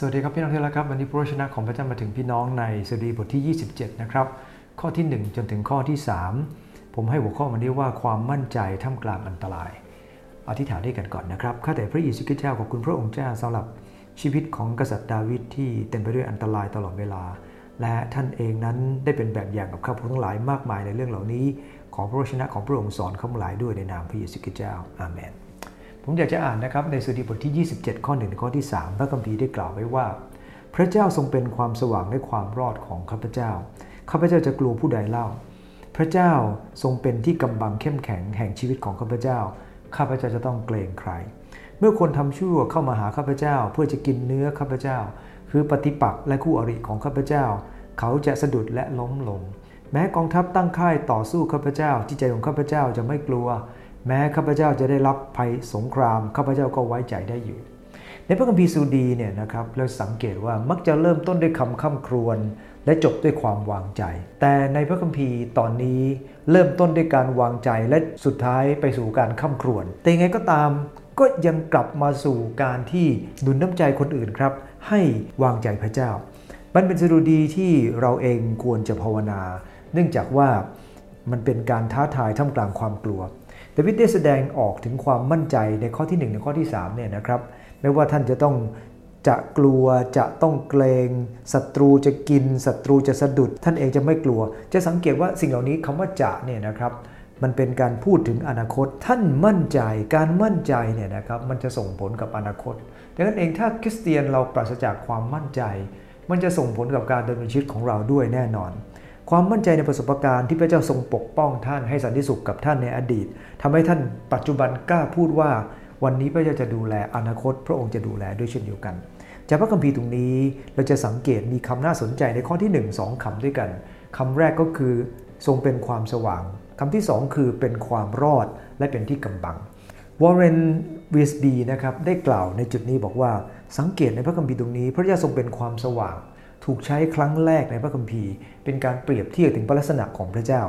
สวัสดีครับพี่น้องที่รักครับวันนี้พระวจนะของพระเจ้ามาถึงพี่น้องในสดีบทที่ 27 นะครับ ข้อที่ 1 จนถึงข้อที่ 3 ผมให้หัวข้อวันนี้ว่าความมั่นใจท่ามกลางอันตราย อธิษฐานด้วยกันก่อนนะครับข้าแต่พระเยซูคริสต์เจ้าขอบคุณพระองค์เจ้าสำหรับชีวิตของกษัตริย์ดาวิดที่เต็มไปด้วยอันตรายตลอดเวลา และท่านเองนั้นได้เป็นแบบอย่างกับข้าพเจ้าทั้งหลายมากมายในเรื่องเหล่านี้ ขอพระวจนะของพระองค์สอนข้าพหลายด้วยในนามพระเยซูคริสต์เจ้าอาเมน ผมอยากจะอ่านนะครับในสดีบทที่ 27 ข้อ1ข้อที่ 3 พระคัมภีร์ได้กล่าวไว้ว่า พระเจ้าทรงเป็นความสว่างและความรอดของข้าพเจ้าข้าพเจ้าจะกลัวผู้ใดเล่า พระเจ้าทรงเป็นที่กำบังเข้มแข็งแห่งชีวิตของข้าพเจ้าข้าพเจ้าจะต้องเกรงใคร เมื่อคนทำชั่วเข้ามาหาข้าพเจ้า เพื่อจะกินเนื้อข้าพเจ้า คือปฏิปักษ์และคู่อริของข้าพเจ้า เขาจะสะดุดและล้มลง แม้กองทัพตั้งค่ายต่อสู้ข้าพเจ้าที่ใจของข้าพเจ้าจะไม่กลัว แม้ข้าพเจ้าจะได้รับภัยสงครามข้าพเจ้าก็ไว้ใจได้อยู่ ในพระคัมภีร์สูดีเนี่ยนะครับเราสังเกตว่ามักจะเริ่มต้นด้วยคำข้าครวญและจบด้วยความวางใจ แต่ในพระคัมภีร์ตอนนี้เริ่มต้นด้วยการวางใจและสุดท้ายไปสู่การข้าครวญแต่ยังไงก็ตามก็ยังกลับมาสู่การที่หนุนน้ำใจคนอื่นครับ ให้วางใจพระเจ้ามันเป็นสดุดีที่เราเองควรจะภาวนา เนื่องจากว่า มันเป็นการท้าทายท่ามกลางความกลัวดาวิดได้แสดงออกถึงความมั่นใจในข้อที่1ในข้อที่3เนี่ยนะครับไม่ว่าท่านจะต้องจะกลัวจะต้องเกรงศัตรูจะกินศัตรูจะสะดุด ท่านเองจะไม่กลัว จะสังเกตว่าสิ่งเหล่านี้คำว่าจะเนี่ยนะครับมันเป็นการพูดถึงอนาคต ท่านมั่นใจการมั่นใจเนี่ยนะครับมันจะส่งผลกับอนาคตดังนั้นเองถ้าคริสเตียนเราปราศจากความมั่นใจ มันจะส่งผลกับการดำเนินชีวิตของเราด้วยแน่นอน ความมั่นใจในประสบการณ์ที่พระเจ้าทรงปกป้องท่านให้สันติสุขกับท่านในอดีตทำให้ท่านปัจจุบันกล้าพูดว่าวันนี้พระเจ้าจะดูแลอนาคต พระองค์จะดูแลด้วยเช่นเดียวกัน จากพระคัมภีร์ตรงนี้เราจะสังเกตมีคำน่าสนใจในข้อที่ 1 2คำด้วยกันคำแรกก็คือทรงเป็นความสว่างคำที่ 2 คือเป็นความรอดและเป็นที่กำบังวอร์เรนวีสบีนะครับได้กล่าวในจุดนี้บอกว่าสังเกตในพระคัมภีร์ตรงนี้ พระเจ้าทรงเป็นความสว่าง ถูกใช้ครั้งแรกในพระคัมภีร์ เป็นการเปรียบเทียบถึงพระลักษณะของพระเจ้า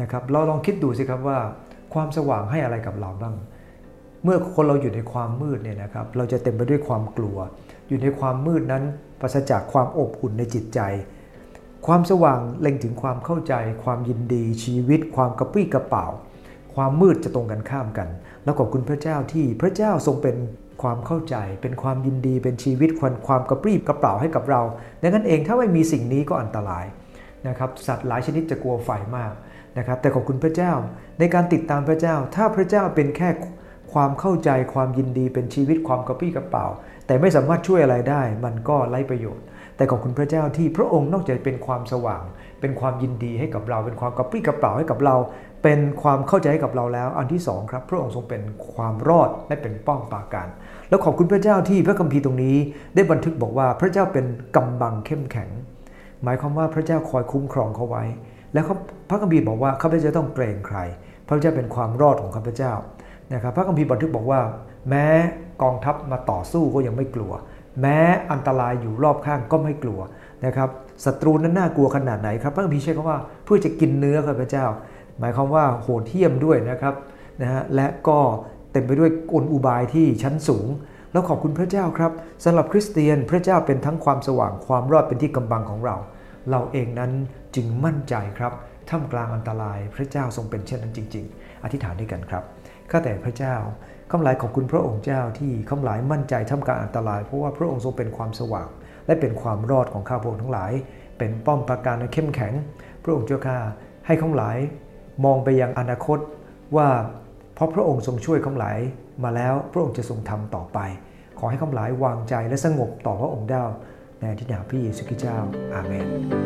นะครับเราลองคิดดูสิครับว่าความสว่างให้อะไรกับเราบ้าง เมื่อคนเราอยู่ในความมืดเนี่ยนะครับเราจะเต็มไปด้วยความกลัว อยู่ในความมืดนั้นปราศจากความอบอุ่นในจิตใจ ความสว่างเล็งถึงความเข้าใจ ความยินดี ชีวิต ความกระปรี้กระเป๋า ความมืดจะตรงกันข้ามกัน แล้วขอบคุณพระเจ้าที่พระเจ้าทรงเป็น ความเข้าใจเป็นความยินดีเป็นชีวิตความความกระปรี้กระเป๋าให้กับเรา ดังนั้นเองถ้าไม่มีสิ่งนี้ก็อันตรายนะครับสัตว์หลายชนิดจะกลัวไฟมากนะครับแต่ขอบคุณพระเจ้าในการติดตามพระเจ้า ถ้าพระเจ้าเป็นแค่ความเข้าใจความยินดีเป็นชีวิตความกระปรี้กระเป๋า แต่ไม่สามารถช่วยอะไรได้ มันก็ไร้ประโยชน์ แต่ขอบคุณพระเจ้าที่พระองค์นอกจากเป็นความสว่าง เป็นความยินดีให้กับเรา เป็นความกระปรี้กระเป๋าให้กับเรา เป็นความเข้าใจให้กับเราแล้ว อันที่2ครับ พระองค์ทรงเป็นความรอดและเป็นป้องปราการ แล้วขอบคุณพระเจ้าที่พระคัมภีร์ตรงนี้ ได้บันทึกบอกว่าพระเจ้าเป็นกำบังเข้มแข็ง หมายความว่าพระเจ้าคอยคุ้มครองเขาไว้ แล้วพระคัมภีร์บอกว่าข้าพเจ้าต้องเกรงใคร พระเจ้าเป็นความรอดของข้าพเจ้านะครับพระคัมภีร์บันทึกบอกว่า แม้กองทัพมาต่อสู้ก็ยังไม่กลัว แม้อันตรายอยู่รอบข้างก็ไม่กลัวนะครับศัตรูนั้นน่ากลัวขนาดไหนครับพระคัมภีร์ใช้คำว่าเพื่อจะกินเนื้อข้าพระเจ้า หมายความว่าโหดเหี้ยมด้วยนะครับนะฮะและก็เต็มไปด้วยกลอุบายที่ชั้นสูง แล้วขอบคุณพระเจ้าครับสำหรับคริสเตียนพระเจ้าเป็นทั้งความสว่างความรอดเป็นที่กำบังของเรา เราเองนั้นจึงมั่นใจครับ ท่ามกลางอันตรายพระเจ้าทรงเป็นเช่นนั้นจริง ๆ อธิษฐานด้วยกันครับข้าแต่พระเจ้าข้าหลายขอบคุณพระองค์เจ้าที่ข้าหลายมั่นใจท่ามกลางอันตราย เพราะว่าพระองค์ทรงเป็นความสว่าง และเป็นความรอดของข้าพระองค์ทั้งหลาย เป็นป้อมปราการเข้มแข็ง พระองค์เจ้าข้าให้ข้าหลายมองไปยังอนาคตว่าเพราะพระองค์ทรงช่วยข้าหลายมาแล้วพระองค์จะทรงทำต่อไป ขอให้ข้าหลายวางใจและสงบต่อพระองค์เจ้าในที่นาพี่เยซูคริสต์เจ้าอาเมน